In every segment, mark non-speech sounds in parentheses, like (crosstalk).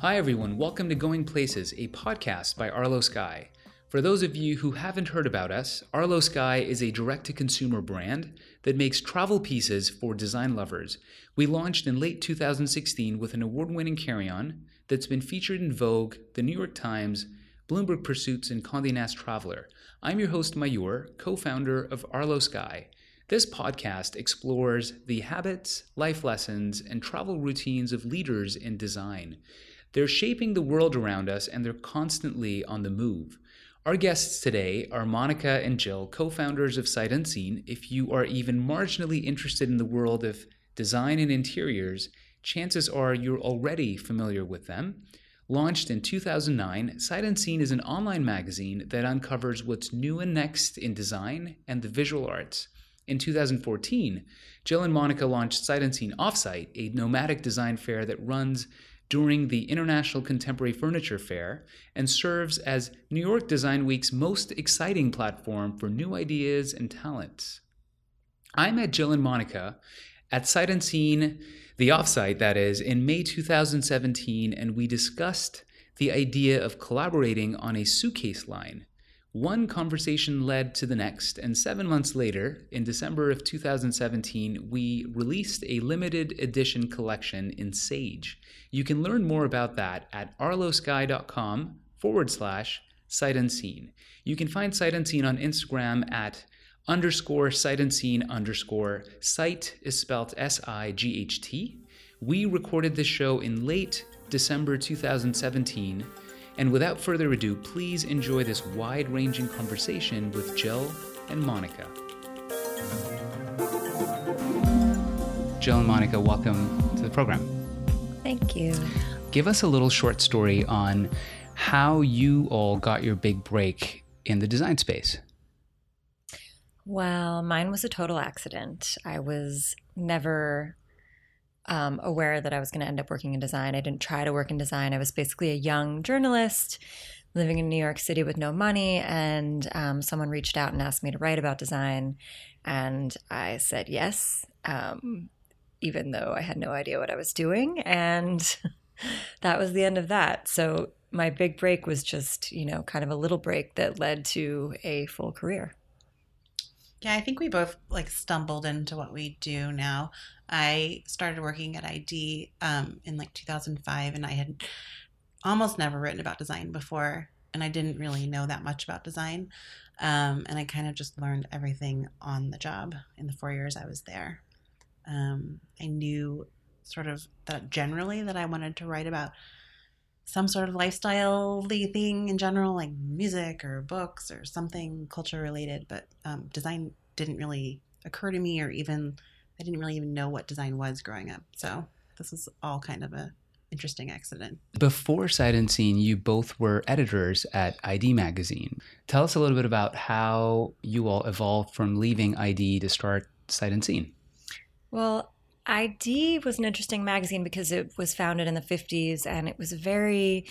Hi, everyone. Welcome to Going Places, a podcast by Arlo Sky. For those of you who haven't heard about us, Arlo Sky is a direct to consumer brand that makes travel pieces for design lovers. We launched in late 2016 with an award winning carry on that's been featured in Vogue, The New York Times, Bloomberg Pursuits, and Condé Nast Traveler. I'm your host, Mayur, co founder of Arlo Sky. This podcast explores the habits, life lessons, and travel routines of leaders in design. They're shaping the world around us and they're constantly on the move. Our guests today are Monica and Jill, co founders of Sight Unseen. If you are even marginally interested in the world of design and interiors, chances are you're already familiar with them. Launched in 2009, Sight Unseen is an online magazine that uncovers what's new and next in design and the visual arts. In 2014, Jill and Monica launched Sight Unseen Offsite, a nomadic design fair that runs during the International Contemporary Furniture Fair and serves as New York Design Week's most exciting platform for new ideas and talents. I met Jill and Monica at Sight and Unseen, the offsite that is, in May 2017, and we discussed the idea of collaborating on a suitcase line one conversation led to the next, and seven months later, in December of 2017, we released a limited edition collection in Sage. You can learn more about that at arlosky.com forward slash sight unseen. You can find sight unseen on Instagram at underscore sight unseen underscore sight is spelled S I G H T. We recorded this show in late December 2017 and without further ado, please enjoy this wide ranging conversation with Jill and Monica. Jill and Monica, welcome to the program. Thank you. Give us a little short story on how you all got your big break in the design space. Well, mine was a total accident. I was never um, aware that I was going to end up working in design. I didn't try to work in design. I was basically a young journalist living in New York City with no money, and um, someone reached out and asked me to write about design, and I said yes, um, even though I had no idea what I was doing, and (laughs) that was the end of that. So my big break was just, you know, kind of a little break that led to a full career. Yeah, I think we both like stumbled into what we do now. I started working at ID um, in like 2005, and I had almost never written about design before, and I didn't really know that much about design. Um, and I kind of just learned everything on the job in the four years I was there. Um, I knew sort of that generally that I wanted to write about some sort of lifestyle thing in general, like music or books or something culture related, but um, design didn't really occur to me or even I didn't really even know what design was growing up. So this was all kind of a interesting accident. Before Sight Unseen, you both were editors at ID Magazine. Tell us a little bit about how you all evolved from leaving ID to start Sight Unseen. Well, ID was an interesting magazine because it was founded in the 50s and it was very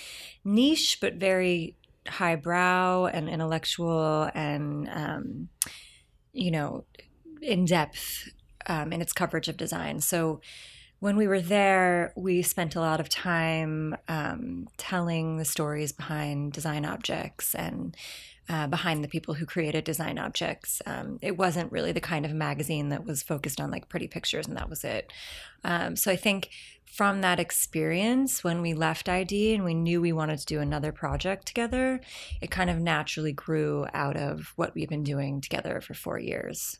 niche but very highbrow and intellectual and, um, you know, in depth um, in its coverage of design. So when we were there, we spent a lot of time um, telling the stories behind design objects and uh, behind the people who created design objects. Um, it wasn't really the kind of magazine that was focused on like pretty pictures and that was it. Um, so I think from that experience, when we left ID and we knew we wanted to do another project together, it kind of naturally grew out of what we've been doing together for four years.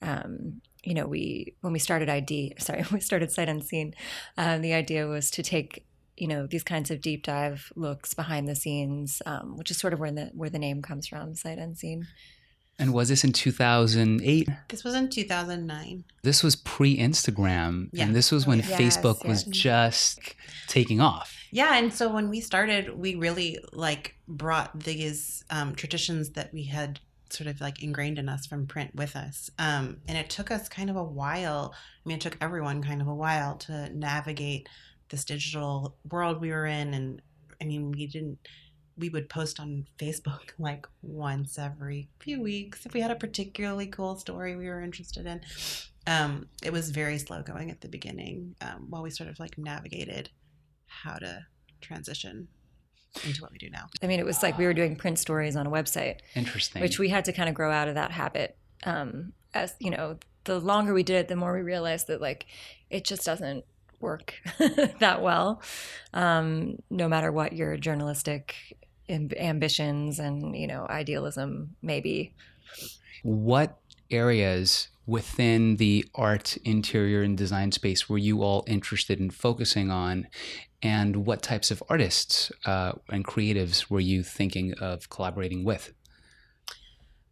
Um, you know, we when we started ID, (laughs) sorry, when we started Sight Unseen, um, the idea was to take you know these kinds of deep dive looks behind the scenes, um, which is sort of where the where the name comes from, Sight Unseen. And was this in 2008? This was in 2009. This was pre Instagram. Yeah. And this was when yes, Facebook yes. was just taking off. Yeah. And so when we started, we really like brought these um, traditions that we had sort of like ingrained in us from print with us. Um, and it took us kind of a while. I mean, it took everyone kind of a while to navigate this digital world we were in and i mean we didn't we would post on facebook (laughs) like once every few weeks if we had a particularly cool story we were interested in um, it was very slow going at the beginning um, while we sort of like navigated how to transition into what we do now. I mean, it was like we were doing print stories on a website, Interesting. which we had to kind of grow out of that habit. Um, as you know, the longer we did it, the more we realized that like it just doesn't work (laughs) that well, um, no matter what your journalistic amb- ambitions and you know idealism may be. what areas within the art, interior, and design space were you all interested in focusing on? And what types of artists uh, and creatives were you thinking of collaborating with?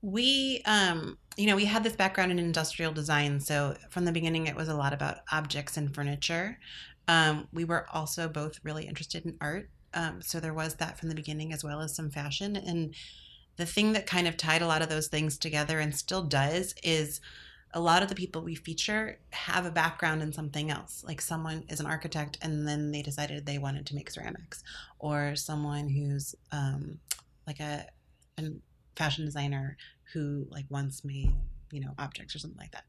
We, um, you know, we had this background in industrial design, so from the beginning, it was a lot about objects and furniture. Um, we were also both really interested in art, um, so there was that from the beginning, as well as some fashion. And the thing that kind of tied a lot of those things together, and still does, is a lot of the people we feature have a background in something else. Like someone is an architect, and then they decided they wanted to make ceramics, or someone who's um, like a, a fashion designer who like once made you know objects or something like that.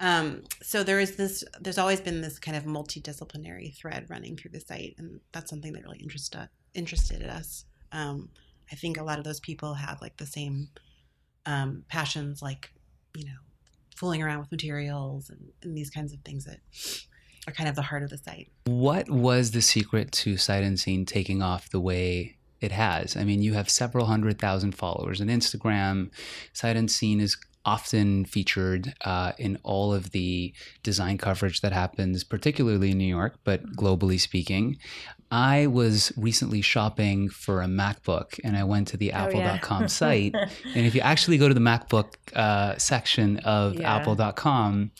Um, so there is this there's always been this kind of multidisciplinary thread running through the site and that's something that really interested interested us. Um, i think a lot of those people have like the same um, passions like you know fooling around with materials and, and these kinds of things that are kind of the heart of the site What was the secret to Sight Unseen taking off the way it has? I mean, you have several hundred thousand followers on Instagram. Sight Unseen is often featured uh, in all of the design coverage that happens, particularly in New York, but globally speaking. I was recently shopping for a MacBook and I went to the Oh, yeah. apple.com (laughs) site. and if you actually go to the MacBook uh, section of Yeah. apple.com,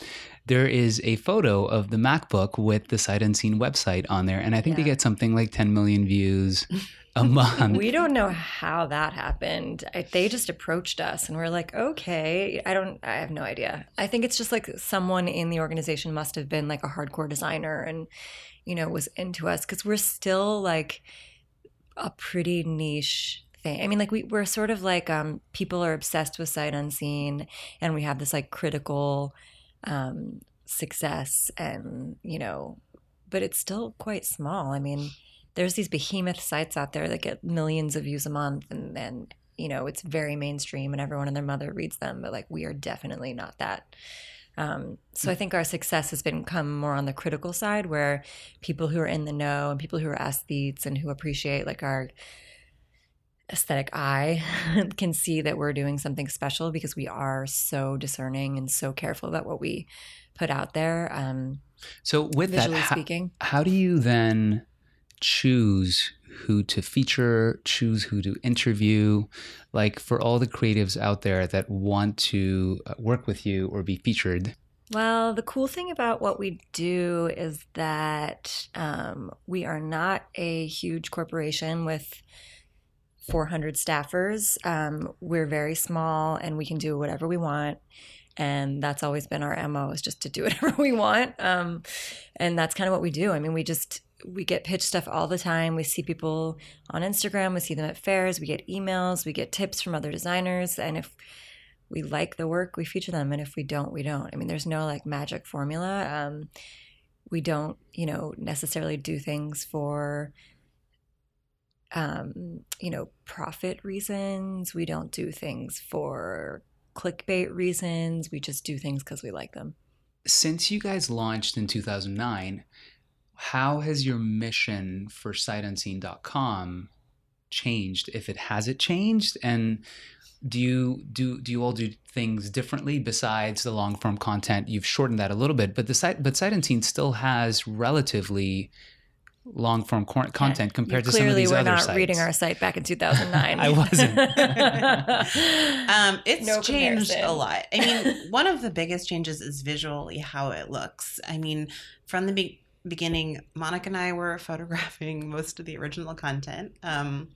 there is a photo of the MacBook with the Sight Unseen website on there. And I think they get something like 10 million views (laughs) a month. we don't know how that happened. I, they just approached us and we're like, okay. I don't, I have no idea. I think it's just like someone in the organization must have been like a hardcore designer and, you know, was into us because we're still like a pretty niche thing. I mean, like we, we're sort of like um, people are obsessed with sight unseen and we have this like critical um, success and, you know, but it's still quite small. I mean, there's these behemoth sites out there that get millions of views a month and then you know it's very mainstream and everyone and their mother reads them but like we are definitely not that. Um, so i think our success has been come more on the critical side where people who are in the know and people who are aesthetes and who appreciate like our aesthetic eye (laughs) can see that we're doing something special because we are so discerning and so careful about what we put out there. Um, so, with that, visually how, speaking. how do you then choose who to feature, choose who to interview? Like for all the creatives out there that want to uh, work with you or be featured, Well, the cool thing about what we do is that um, we are not a huge corporation with 400 staffers. Um, we're very small and we can do whatever we want. And that's always been our MO is just to do (laughs) whatever we want. Um, and that's kind of what we do. I mean, we just, we get pitch stuff all the time. We see people on Instagram, we see them at fairs, we get emails, we get tips from other designers. And if we like the work, we feature them. And if we don't, we don't. I mean, there's no like magic formula. Um, we don't, you know, necessarily do things for, um, you know, profit reasons. We don't do things for clickbait reasons. We just do things because we like them. since you guys launched in 2009, how has your mission for sightunseen.com changed? If it has it changed, and do you do do you all do things differently besides the long form content? You've shortened that a little bit, but the site but Sight Unseen still has relatively long form cor- content You compared to some of clearly these were other not sites. reading our site back in 2009. (laughs) I wasn't. (laughs) Um, it's No changed a lot. I mean, one of the biggest changes is visually how it looks. I mean, from the be- beginning, Monica and I were (laughs) photographing most of the original content. Um,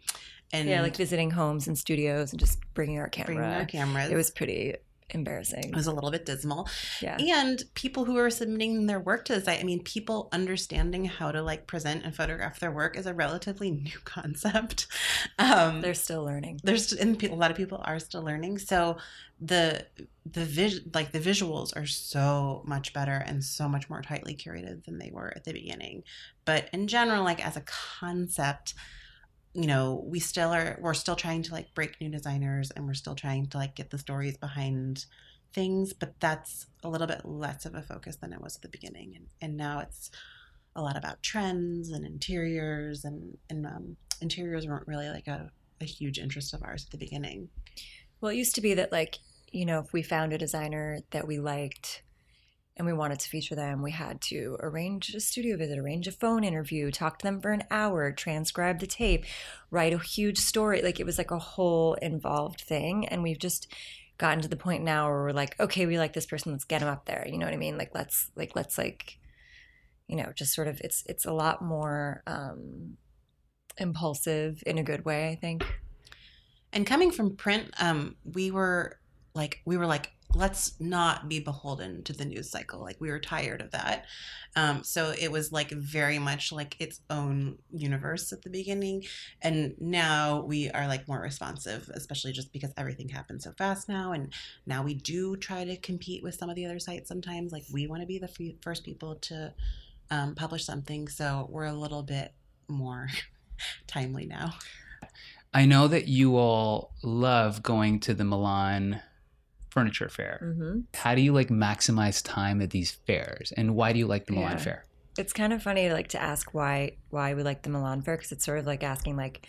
and yeah, like visiting homes and studios and just bringing our camera. bringing our cameras. It was pretty embarrassing. It was a little bit dismal. Yeah. And people who are submitting their work to the site, I mean, people understanding how to like present and photograph their work is a relatively (laughs) new concept. Um, They're still learning. there's and a lot of people are still learning so the the vis like the visuals are so much better and so much more tightly curated than they were at the beginning. But in general like as a concept you know we still are we're still trying to like break new designers and we're still trying to like get the stories behind things but that's a little bit less of a focus than it was at the beginning. And, and now it's a lot about trends and interiors and and um, interiors weren't really like a, a huge interest of ours at the beginning. Well, it used to be that, like, you know, if we found a designer that we liked and we wanted to feature them, we had to arrange a studio visit, arrange a phone interview, talk to them for an hour, transcribe the tape, write a huge story. Like, it was like a whole involved thing. And we've just gotten to the point now where we're like, okay, we like this person, let's get them up there. You know what I mean? Like, let's, like, let's, like, you know, just sort of, it's, it's a lot more, um, impulsive in a good way, I think. and coming from print um we were like we were like let's not be beholden to the news cycle. Like we were tired of that. Um so it was like very much like its own universe at the beginning. And now we are like more responsive especially just because everything happens so fast now. And now we do try to compete with some of the other sites sometimes. Like we want to be the f- first people to um, publish something. So we're a little bit more (laughs) timely now. I know that you all love going to the Milan Furniture Fair. Mm-hmm. How do you like maximize time at these fairs, and why do you like the Milan Yeah. Fair? it's kind of funny like to ask why why we like the Milan Fair because it's sort of like asking like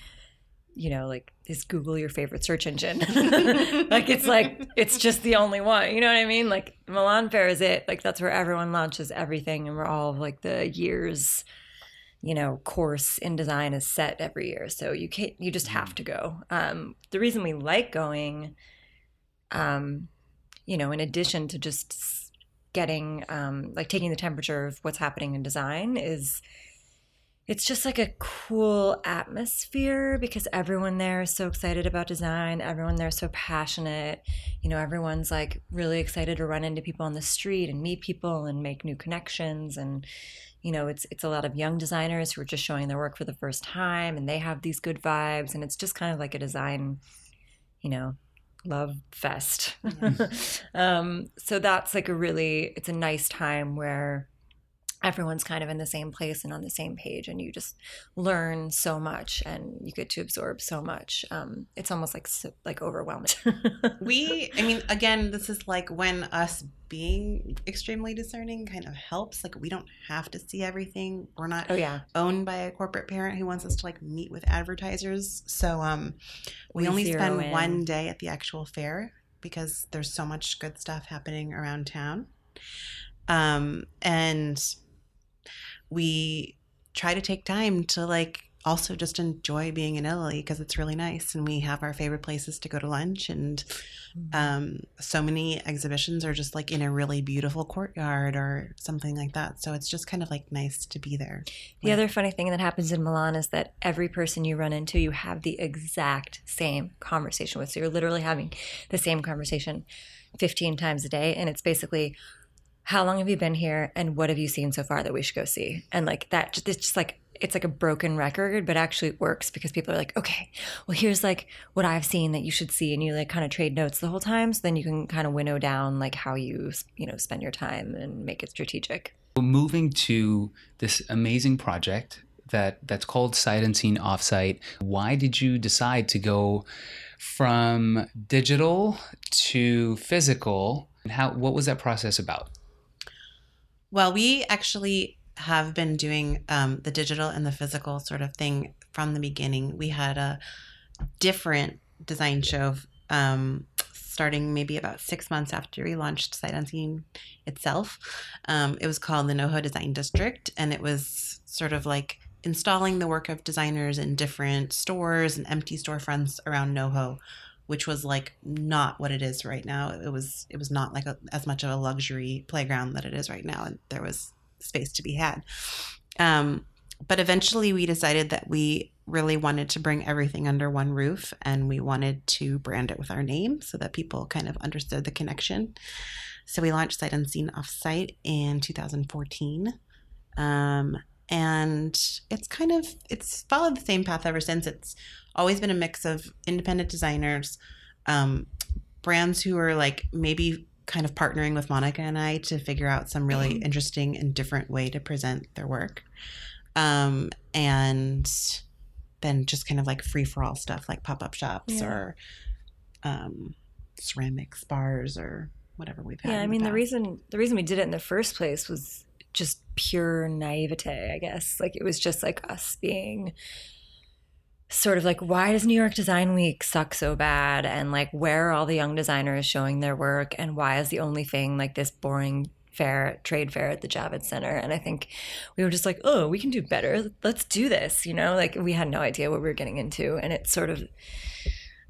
you know like is Google your favorite search engine (laughs) like it's like it's just the only one you know what I mean like Milan Fair is it like that's where everyone launches everything and we're all like the years you know course in design is set every year so you can't you just have to go um the reason we like going um you know in addition to just getting um like taking the temperature of what's happening in design is it's just like a cool atmosphere because everyone there is so excited about design everyone there is so passionate. You know everyone's like really excited to run into people on the street and meet people and make new connections. And you know it's it's a lot of young designers who are just showing their work for the first time and they have these good vibes. And it's just kind of like a design you know love fest. (laughs) Um so that's like a really it's a nice time where everyone's kind of in the same place and on the same page and you just learn so much and you get to absorb so much. Um it's almost like like overwhelming. (laughs) We i mean again this is like when us being extremely discerning kind of helps like we don't have to see everything. We're not oh yeah. owned by a corporate parent who wants us to like meet with advertisers. So um we, We only spend in. one day at the actual fair because there's so much good stuff happening around town. Um and we try to take time to like also just enjoy being in Italy because it's really nice and we have our favorite places to go to lunch and um, so many exhibitions are just like in a really beautiful courtyard or something like that so it's just kind of like nice to be there The other funny thing that happens in Milan is that every person you run into, you have the exact same conversation with. So you're literally having the same conversation 15 times a day. And it's basically, how long have you been here? And what have you seen so far that we should go see? And like that, it's just like, it's like a broken record, but actually it works because people are like, okay, well, here's like what I've seen that you should see. And you like kind of trade notes the whole time. So then you can kind of winnow down like how you, you know, spend your time and make it strategic. Moving to this amazing project that that's called Sight Unseen Offsite. Why did you decide to go from digital to physical? And how what was that process about? Well, we actually have been doing um, the digital and the physical sort of thing from the beginning. We had a different design show um, starting maybe about six months after we launched Sight Unseen itself. Um, it was called the NoHo Design District, and it was sort of like installing the work of designers in different stores and empty storefronts around NoHo which was like not what it is right now. It was it was not like a, as much of a luxury playground that it is right now, and there was space to be had. Um, but eventually, we decided that we really wanted to bring everything under one roof and we wanted to brand it with our name so that people kind of understood the connection. So we launched Sight Unseen Offsite in 2014. Um, and it's kind of it's followed the same path ever since. It's always been a mix of independent designers, um, brands who are like maybe kind of partnering with Monica and I to figure out some really Mm-hmm. interesting and different way to present their work. Um, and then just kind of like free for all stuff like pop up shops Yeah. or um, ceramics bars or whatever we've had. Yeah, I mean the past. reason the reason we did it in the first place was just pure naivete, I guess. Like it was just like us being sort of like why does New York Design Week suck so bad? And like where are all the young designers showing their work? And why is the only thing like this boring fair trade fair at the Javits Center? And I think we were just like oh we can do better. Let's do this you know? Like we had no idea what we were getting into. And it sort of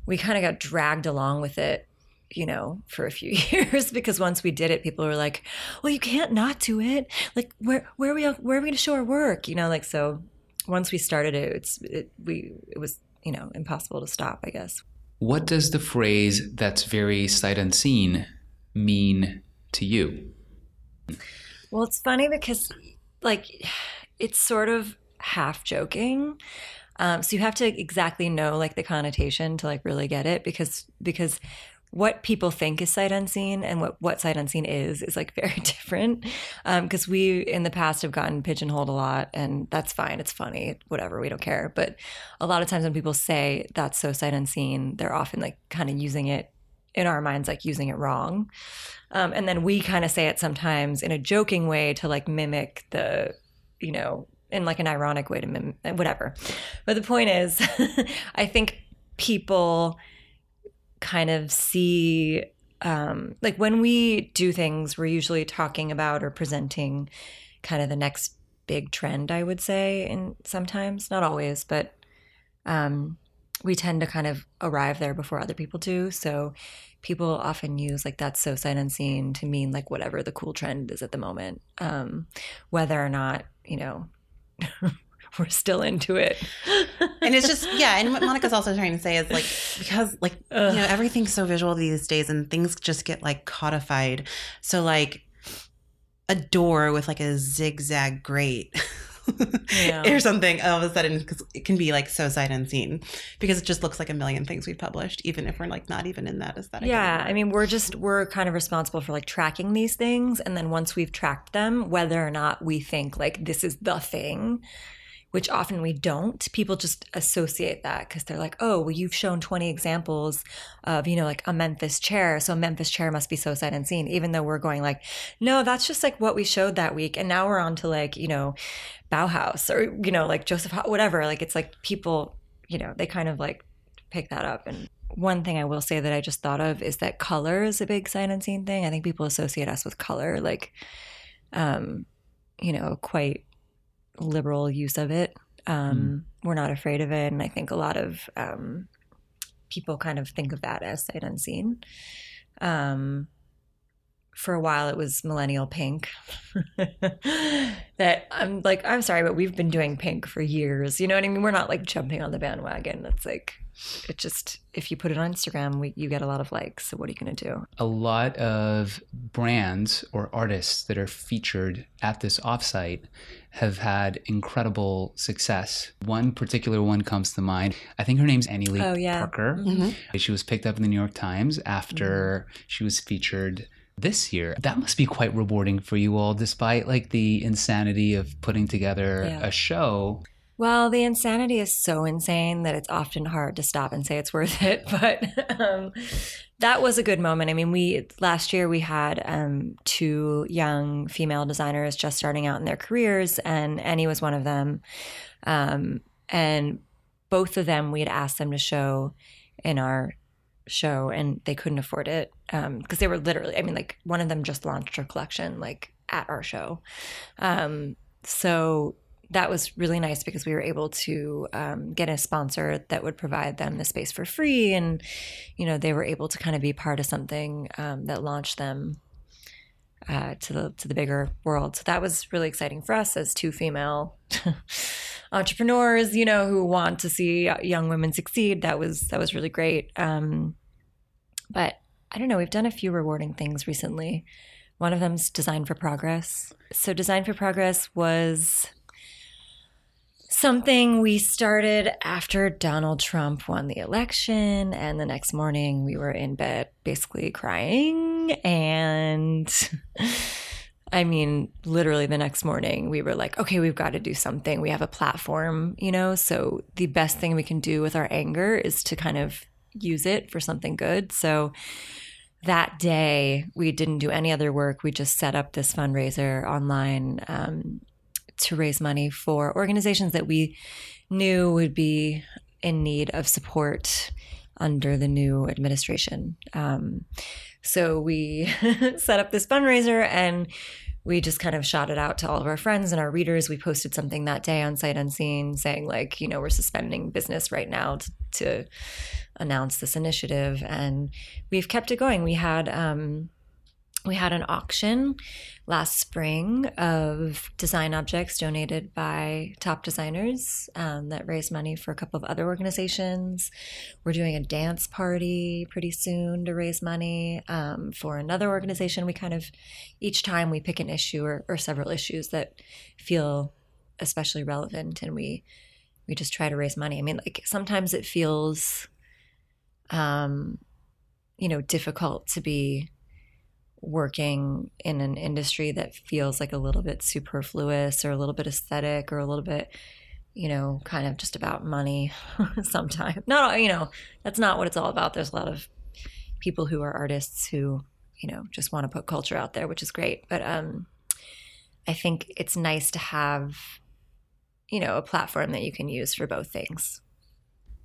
we kind of got dragged along with it you know, for a few (laughs) years because once we did it, people were like, "Well, you can't not do it. Like, where where are we where are we going to show our work?" You know, like so. Once we started it, it's it, we it was you know impossible to stop. I guess. What does the phrase "that's very sight unseen" mean to you? Well, it's funny because like it's sort of half joking. Um, so you have to exactly know like the connotation to like really get it because because what people think is sight unseen and what what sight unseen is is like (laughs) very different. Because we in the past have gotten pigeonholed a lot and that's fine it's funny whatever we don't care. But a lot of times when people say that's so sight unseen they're often like kind of using it in our minds like using it wrong. Um, and then we kind of say it sometimes in a joking way to like mimic the you know in like an ironic way to mimic whatever. But the point is (laughs) i think people kind of see um, like when we do things we're usually talking about or presenting kind of the next big trend i would say and sometimes not always but um, we tend to kind of arrive there before other people do. So people often use like that's so sight unseen to mean like whatever the cool trend is at the moment um, whether or not you know (laughs) (laughs) we're still into it and it's just yeah and what monica's also trying to say is like because like you know everything's so visual these days and things just get like codified so like a door with like a zigzag grate Yeah. (laughs) or something all of a sudden 'cause it can be like so sight unseen because it just looks like a million things we've published even if we're like not even in that aesthetic yeah anymore. i mean we're just we're kind of responsible for like tracking these things and then once we've tracked them whether or not we think like this is the thing which often we don't people just associate that because they're like oh well you've shown 20 examples of you know like a memphis chair so a memphis chair must be so sight unseen even though we're going like no that's just like what we showed that week and now we're on to like you know bauhaus or you know like joseph whatever like it's like people you know they kind of like pick that up and one thing I will say that I just thought of is that color is a big sight unseen thing. I think people associate us with color, like, um, you know, quite liberal use of it. Um, We're not afraid of it, and I think a lot of um, people kind of think of that as sight unseen. Um, for a while, it was millennial pink. (laughs) that I'm like, I'm sorry, but we've been doing pink for years. You know what I mean? We're not like jumping on the bandwagon. It's like it just if you put it on Instagram, we, you get a lot of likes. So what are you going to do? A lot of brands or artists that are featured at this offsite have had incredible success. One particular one comes to mind. I think her name's Annie Lee Oh, yeah. Parker. Mhm. She was picked up in the New York Times after she was featured this year. That must be quite rewarding for you all, despite like the insanity of putting together Yeah. a show. Well, the insanity is so insane that it's often hard to stop and say it's worth it. (laughs) But um, that was a good moment. I mean, we last year we had um, two young female designers just starting out in their careers, and Annie was one of them. Um, and both of them, we had asked them to show in our show, and they couldn't afford it because they were literally. I mean, like one of them just launched her collection like at our show. Um, so that was really nice because we were able to um, get a sponsor that would provide them the space for free and you know they were able to kind of be part of something um, that launched them uh, to the to the bigger world so that was really exciting for us as two female (laughs) entrepreneurs, you know, who want to see young women succeed. That was that was really great. Um, but I don't know. We've done a few rewarding things recently. One of them's Design for Progress. So Design for Progress was something we started after Donald Trump won the election. And the next morning we were in bed basically crying. And (laughs) I mean, literally the next morning we were like, okay, we've got to do something. We have a platform, you know? So the best thing we can do with our anger is to kind of use it for something good. So that day we didn't do any other work. We just set up this fundraiser online. Um, to raise money for organizations that we knew would be in need of support under the new administration. Um, so we (laughs) set up this fundraiser and we just kind of shot it out to all of our friends and our readers. We posted something that day on Sight Unseen saying, like, you know, we're suspending business right now to, to announce this initiative. And we've kept it going. We had, um, we had an auction last spring of design objects donated by top designers um, that raised money for a couple of other organizations. We're doing a dance party pretty soon to raise money um, for another organization. We kind of, each time we pick an issue or, or several issues that feel especially relevant and we we just try to raise money. I mean, like sometimes it feels um, you know, difficult to be working in an industry that feels like a little bit superfluous or a little bit aesthetic or a little bit you know kind of just about money (laughs) sometimes. Not all you know that's not what it's all about. There's a lot of people who are artists who you know just want to put culture out there which is great. But um i think it's nice to have you know a platform that you can use for both things.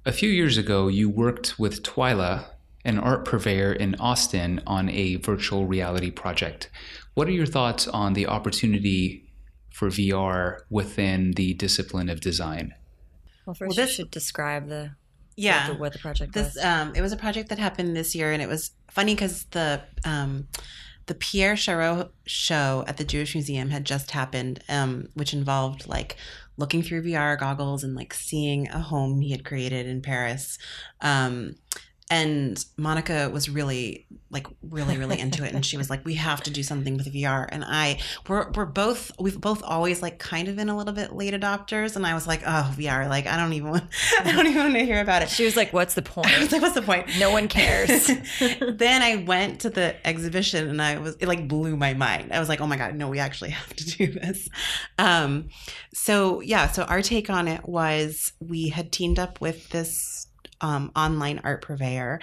A few years ago you worked with twyla an art purveyor in Austin, on a virtual reality project. What are your thoughts on the opportunity for VR within the discipline of design? Well, first well, this, you should describe the yeah what the, what the project this, was. Um, it was a project that happened this year, and it was funny because the um, the Pierre Chareau show at the Jewish Museum had just happened, um, which involved like looking through VR goggles and like seeing a home he had created in Paris. Um, and Monica was really like really really into it and she was like we have to do something with VR and I we're we're both we've both always like kind of been a little bit late adopters and I was like oh VR like I don't even want (laughs) I don't even want to hear about it. She was like what's the point? (laughs) I was like what's the point? No one cares. (laughs) then I went to the exhibition and I was it like blew my mind. I was like oh my god no we actually have to do this. Um so yeah so our take on it was we had teamed up with this um, online art purveyor.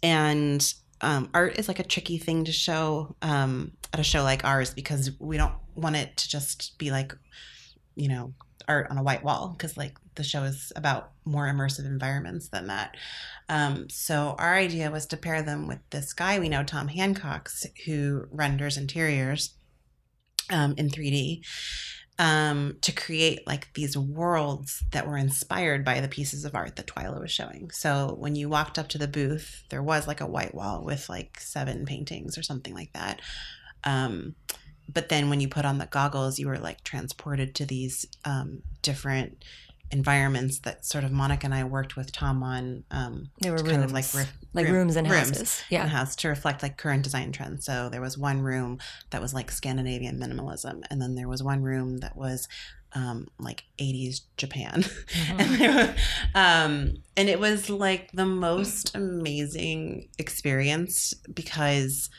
And um, art is like a tricky thing to show um, at a show like ours because we don't want it to just be like, you know, art on a white wall because like the show is about more immersive environments than that. Um, so our idea was to pair them with this guy we know, Tom Hancox, who renders interiors um, in 3D um, to create like these worlds that were inspired by the pieces of art that Twyla was showing. So when you walked up to the booth, there was like a white wall with like seven paintings or something like that. Um, but then when you put on the goggles, you were like transported to these um, different environments that sort of Monica and I worked with Tom on. Um, they were kind rooms. of like re- like room, rooms and rooms houses, yeah, house to reflect like current design trends. So there was one room that was like Scandinavian minimalism, and then there was one room that was um, like 80s Japan. (laughs) Mm-hmm. and, um, and it was like the most amazing experience because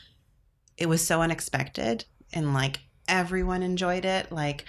it was so unexpected and like everyone enjoyed it. Like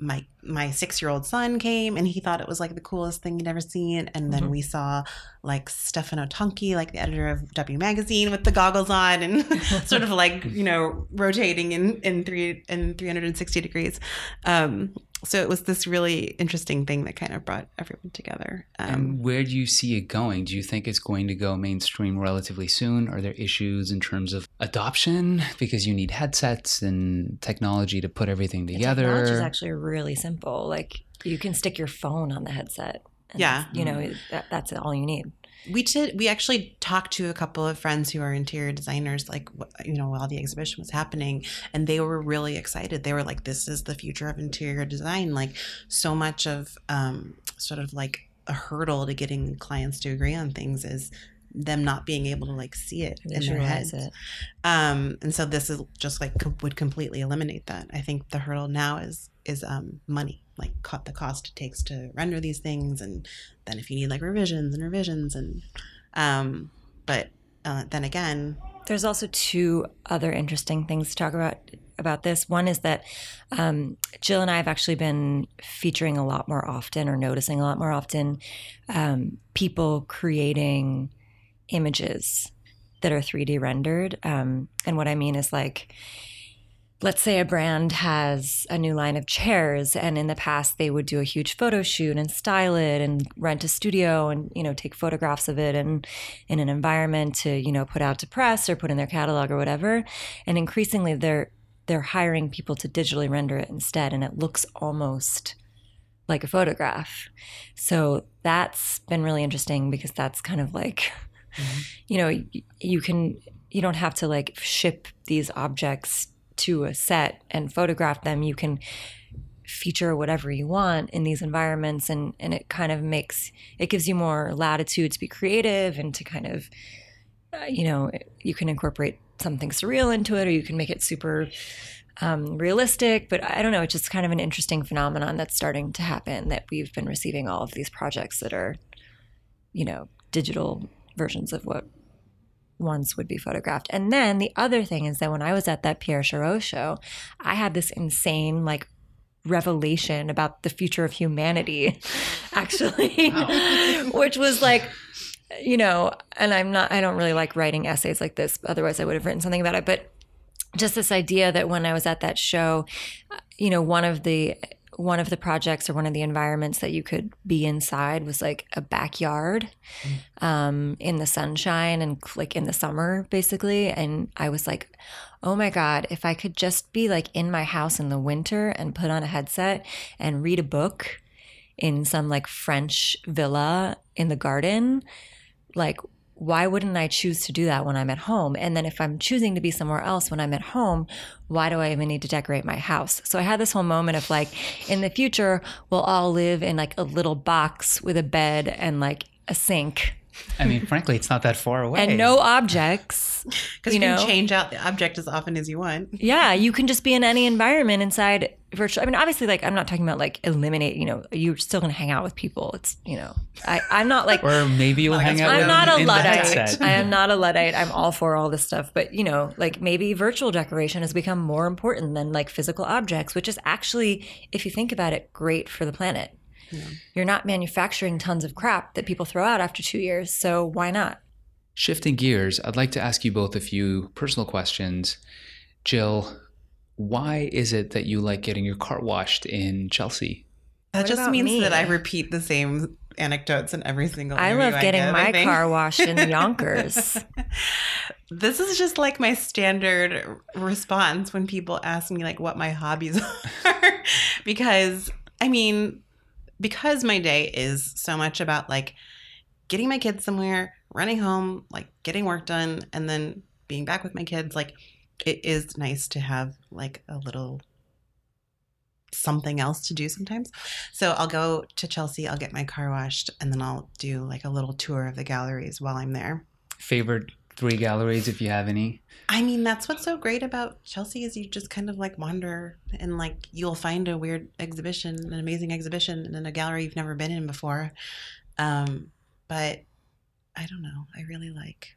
my my six year old son came and he thought it was like the coolest thing he'd ever seen. And then mm-hmm. we saw like Stefano Tonchi, like the editor of W Magazine, with the goggles on and (laughs) (laughs) sort of like you know rotating in in three in three hundred and sixty degrees. Um, so it was this really interesting thing that kind of brought everyone together. Um, and where do you see it going? Do you think it's going to go mainstream relatively soon? Are there issues in terms of adoption because you need headsets and technology to put everything together? The technology is actually really simple. Like you can stick your phone on the headset. yeah, you know that, that's all you need. We did. We actually talked to a couple of friends who are interior designers, like you know, while the exhibition was happening, and they were really excited. They were like, "This is the future of interior design." Like, so much of um, sort of like a hurdle to getting clients to agree on things is them not being able to like see it in their heads. it. Um, and so this is just like com- would completely eliminate that. I think the hurdle now is is um, money, like co- the cost it takes to render these things, and then if you need like revisions and revisions, and um, but uh, then again, There's also two other interesting things to talk about about this. One is that um, Jill and I have actually been featuring a lot more often, or noticing a lot more often, um, people creating images that are 3D rendered. Um, and what I mean is like, let's say a brand has a new line of chairs and in the past they would do a huge photo shoot and style it and rent a studio and you know take photographs of it and in an environment to you know put out to press or put in their catalog or whatever and increasingly they're they're hiring people to digitally render it instead and it looks almost like a photograph so that's been really interesting because that's kind of like you know you can you don't have to like ship these objects to a set and photograph them. You can feature whatever you want in these environments and and it kind of makes it gives you more latitude to be creative and to kind of uh, you know you can incorporate something surreal into it or you can make it super um, realistic. But i don't know it's just kind of an interesting phenomenon that's starting to happen that we've been receiving all of these projects that are you know digital versions of what once would be photographed. And then the other thing is that when I was at that Pierre Chareau show, I had this insane like revelation about the future of humanity, (laughs) actually, (laughs) which was like, you know, and I'm not, I don't really like writing essays like this. Otherwise, I would have written something about it. But just this idea that when I was at that show, uh, you know, one of the one of the projects or one of the environments that you could be inside was like a backyard um, in the sunshine and like in the summer, basically. And I was like, oh my God, if I could just be like in my house in the winter and put on a headset and read a book in some like French villa in the garden, like, why wouldn't I choose to do that when I'm at home? And then if I'm choosing to be somewhere else when I'm at home, why do I even need to decorate my house? So I had this whole moment of like, in the future, we'll all live in like a little box with a bed and like a sink I mean, frankly, it's not that far away. and no objects. (laughs) because You you, know? can change out the object as often as you want. Yeah, you can just be in any environment inside virtual. I mean, obviously, like I'm not talking about like eliminate. You know, you're still gonna hang out with people. It's you know, I I'm not like Or maybe you'll Like, hang out I'm not a luddite. I am (laughs) not a luddite. I'm all for all this stuff, but you know, like maybe virtual decoration has become more important than like physical objects, which is actually, if you think about it, great for the planet. You're not manufacturing tons of crap that people throw out after two years, so why not? Shifting gears, I'd like to ask you both a few personal questions. Jill, why is it that you like getting your car washed in Chelsea? That What just means me? that I repeat the same anecdotes in every single. I love getting give, I my car washed in (laughs) Yonkers. this is just like my standard response when people ask me like what my hobbies (laughs) are because i mean because my day is so much about like getting my kids somewhere running home like getting work done and then being back with my kids like it is nice to have like a little something else to do sometimes. So i'll go to chelsea i'll get my car washed and then i'll do like a little tour of the galleries while i'm there. Favorite three galleries, if you have any? I mean, that's what's so great about Chelsea is you just kind of like wander and like you'll find a weird exhibition, an amazing exhibition in a gallery you've never been in before. Um, but I don't know. I really like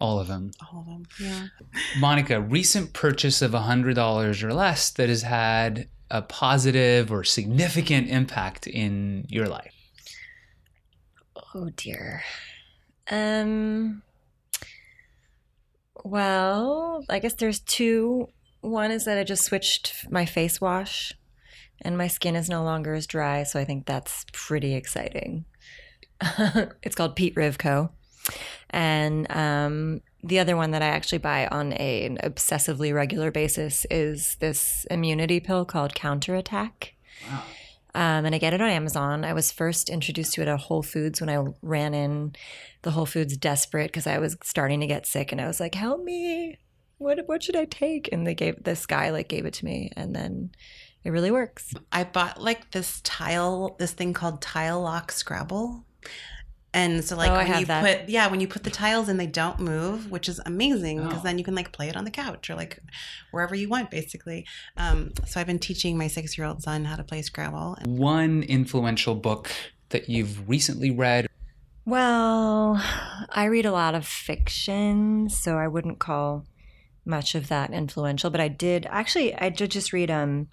All of them. all of them. Yeah. (laughs) Monica, recent purchase of a $100 or less that has had a positive or significant impact in your life. Oh dear. Um well, I guess there's two. One is that I just switched my face wash and my skin is no longer as dry, so I think that's pretty exciting. (laughs) it's called Peet Rivko. And um, the other one that I actually buy on a, an obsessively regular basis is this immunity pill called Counterattack. Wow. Um, and I get it on Amazon. I was first introduced to it at Whole Foods when I ran in the Whole Foods desperate because I was starting to get sick and I was like, help me. What, what should I take? And they gave this guy like gave it to me and then it really works. I bought like this tile, this thing called Tile Lock Scrabble. And so like Oh, I when have you that. put yeah, when you put the tiles in they don't move, which is amazing because Oh. then you can like play it on the couch or like wherever you want basically. Um, so I've been teaching my 6-year-old son how to play Scrabble. One influential book that you've recently read. Well, I read a lot of fiction, so I wouldn't call much of that influential. But I did actually. I did just read um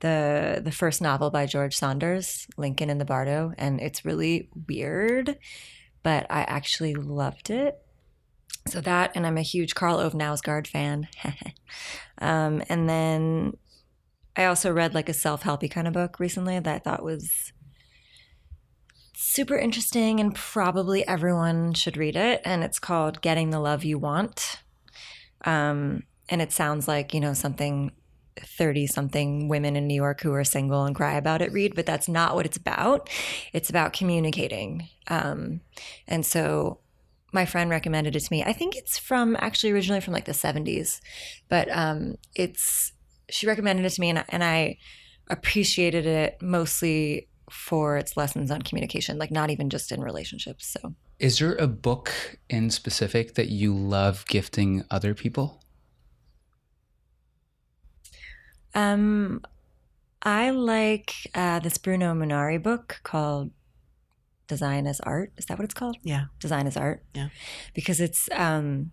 the the first novel by George Saunders, Lincoln in the Bardo, and it's really weird, but I actually loved it. So that, and I'm a huge Karl Ove Knausgaard fan. (laughs) um, and then I also read like a self helpy kind of book recently that I thought was super interesting and probably everyone should read it and it's called getting the love you want um, and it sounds like you know something 30 something women in new york who are single and cry about it read but that's not what it's about it's about communicating um, and so my friend recommended it to me i think it's from actually originally from like the 70s but um, it's she recommended it to me and, and i appreciated it mostly for its lessons on communication, like not even just in relationships. So Is there a book in specific that you love gifting other people? Um I like uh, this Bruno Munari book called Design as Art. Is that what it's called? Yeah. Design as Art. Yeah. Because it's um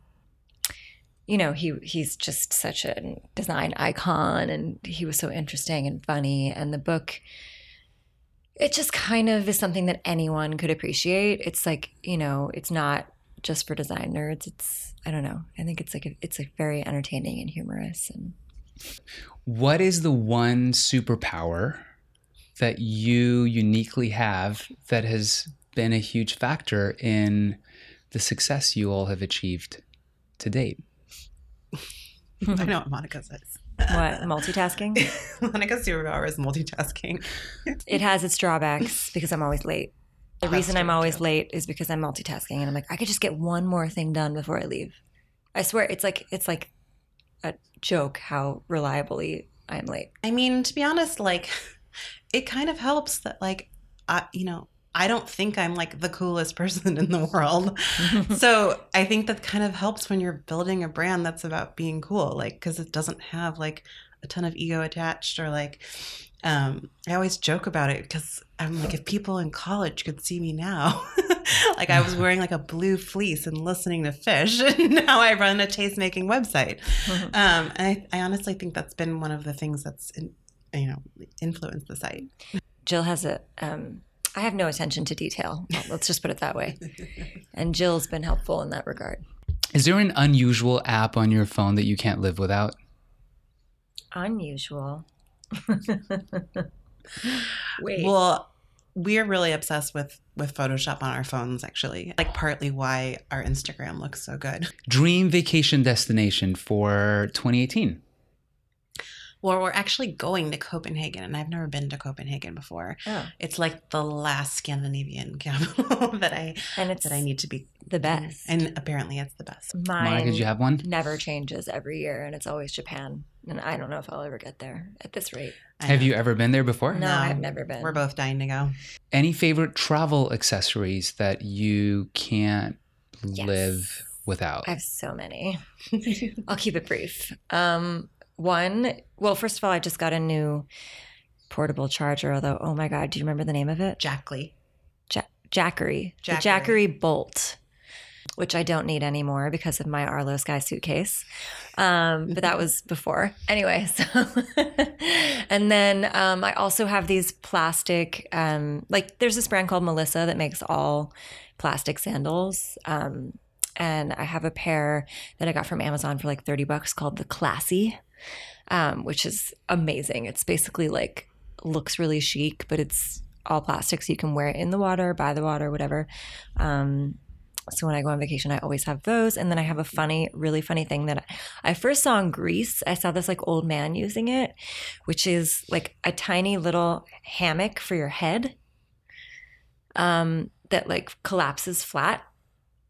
you know, he he's just such a design icon and he was so interesting and funny and the book it just kind of is something that anyone could appreciate. It's like, you know, it's not just for design nerds. It's I don't know. I think it's like a, it's like very entertaining and humorous and What is the one superpower that you uniquely have that has been a huge factor in the success you all have achieved to date? I know what Monica says. what multitasking. (laughs) Monica's superpower is multitasking. It has its drawbacks because I'm always late. The that's reason I'm always too. late is because I'm multitasking and I'm like, I could just get one more thing done before I leave. I swear it's like it's like a joke how reliably I'm late. I mean, to be honest, like (laughs) it kind of helps that like I you know, I don't think I'm like the coolest (laughs) person in the world. (laughs) so I think that kind of helps when you're building a brand that's about being cool, like because it doesn't have like a ton of ego attached or like. Um, I always joke about it because I'm like, if people in college could see me now, (laughs) like I was (laughs) wearing like a blue fleece and listening to Phish, (laughs) and now I run a taste making website. Um, and I, I honestly think that's been one of the things that's in, you know influenced the site. Jill has a um I have no attention to detail. Well, let's just put it that way. And Jill's been helpful in that regard. Is there an unusual app on your phone that you can't live without? Unusual. (laughs) Wait. Well, we're really obsessed with with Photoshop on our phones. Actually, like partly why our Instagram looks so good. Dream vacation destination for 2018. Well, we're actually going to Copenhagen, and I've never been to Copenhagen before. oh, It's like the last Scandinavian (laughs) capital that I and it's that I need to be the best. and apparently it's the best. Mine Monica, did you have one? never changes every year, and it's always Japan. And I don't know if I'll ever get there at this rate. I Have know. you ever been there before? No, I've never been. We're both dying to go. Any favorite travel accessories that you can't Yes. live without? I have so many. (laughs) I'll keep it brief. Um, one, well, first of all, I just got a new portable charger. Although, oh my god, do you remember the name of it? Jackley. Ja- Jackery. The Jackery. Jackery Bolt, which I don't need anymore because of my Arlo Skye suitcase. Um, but that was (laughs) before. Anyway, so (laughs) and then um, I also have these plastic, um, like there's this brand called Melissa that makes all plastic sandals. Um, and I have a pair that I got from Amazon for like 30 bucks called the Classy, um, which is amazing. It's basically like looks really chic, but it's all plastic, so you can wear it in the water, by the water, whatever. Um, So when I go on vacation, I always have those. And then I have a funny, really funny thing that I first saw in Greece. I saw this like old man using it, which is like a tiny little hammock for your head um, that like collapses flat.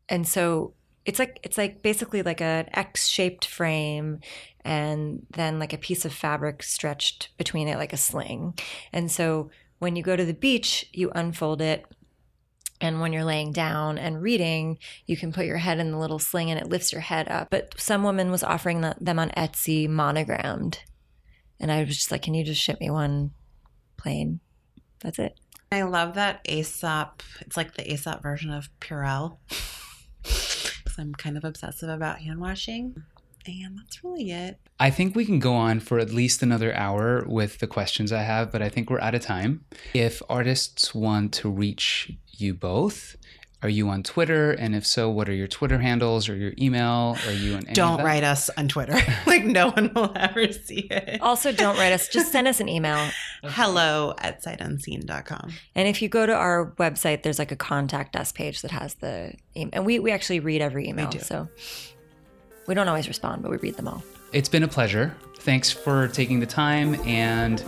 And so it's like it's like basically like an X-shaped frame and then like a piece of fabric stretched between it like a sling. And so when you go to the beach, you unfold it and when you're laying down and reading, you can put your head in the little sling and it lifts your head up. But some woman was offering them on Etsy monogrammed. And I was just like, can you just ship me one plain? That's it. I love that Aesop. It's like the Aesop version of Purell. (laughs) Because I'm kind of obsessive about hand washing. And that's really it. I think we can go on for at least another hour with the questions I have, but I think we're out of time. If artists want to reach you both, are you on Twitter? And if so, what are your Twitter handles or your email? Are you on any Don't write us on Twitter. (laughs) like no one will ever see it. Also, don't write us. Just send us an email. (laughs) Hello at sightunseen.com. And if you go to our website, there's like a contact us page that has the email. And we, we actually read every email. So we don't always respond, but we read them all. It's been a pleasure. Thanks for taking the time and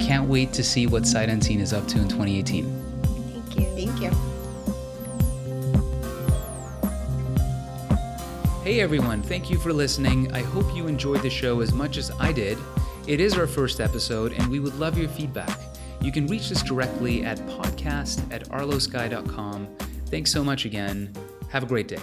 can't wait to see what Sight Unseen is up to in 2018. Thank you. Thank you. Hey everyone, thank you for listening. I hope you enjoyed the show as much as I did. It is our first episode, and we would love your feedback. You can reach us directly at podcast at arloskye.com. Thanks so much again. Have a great day.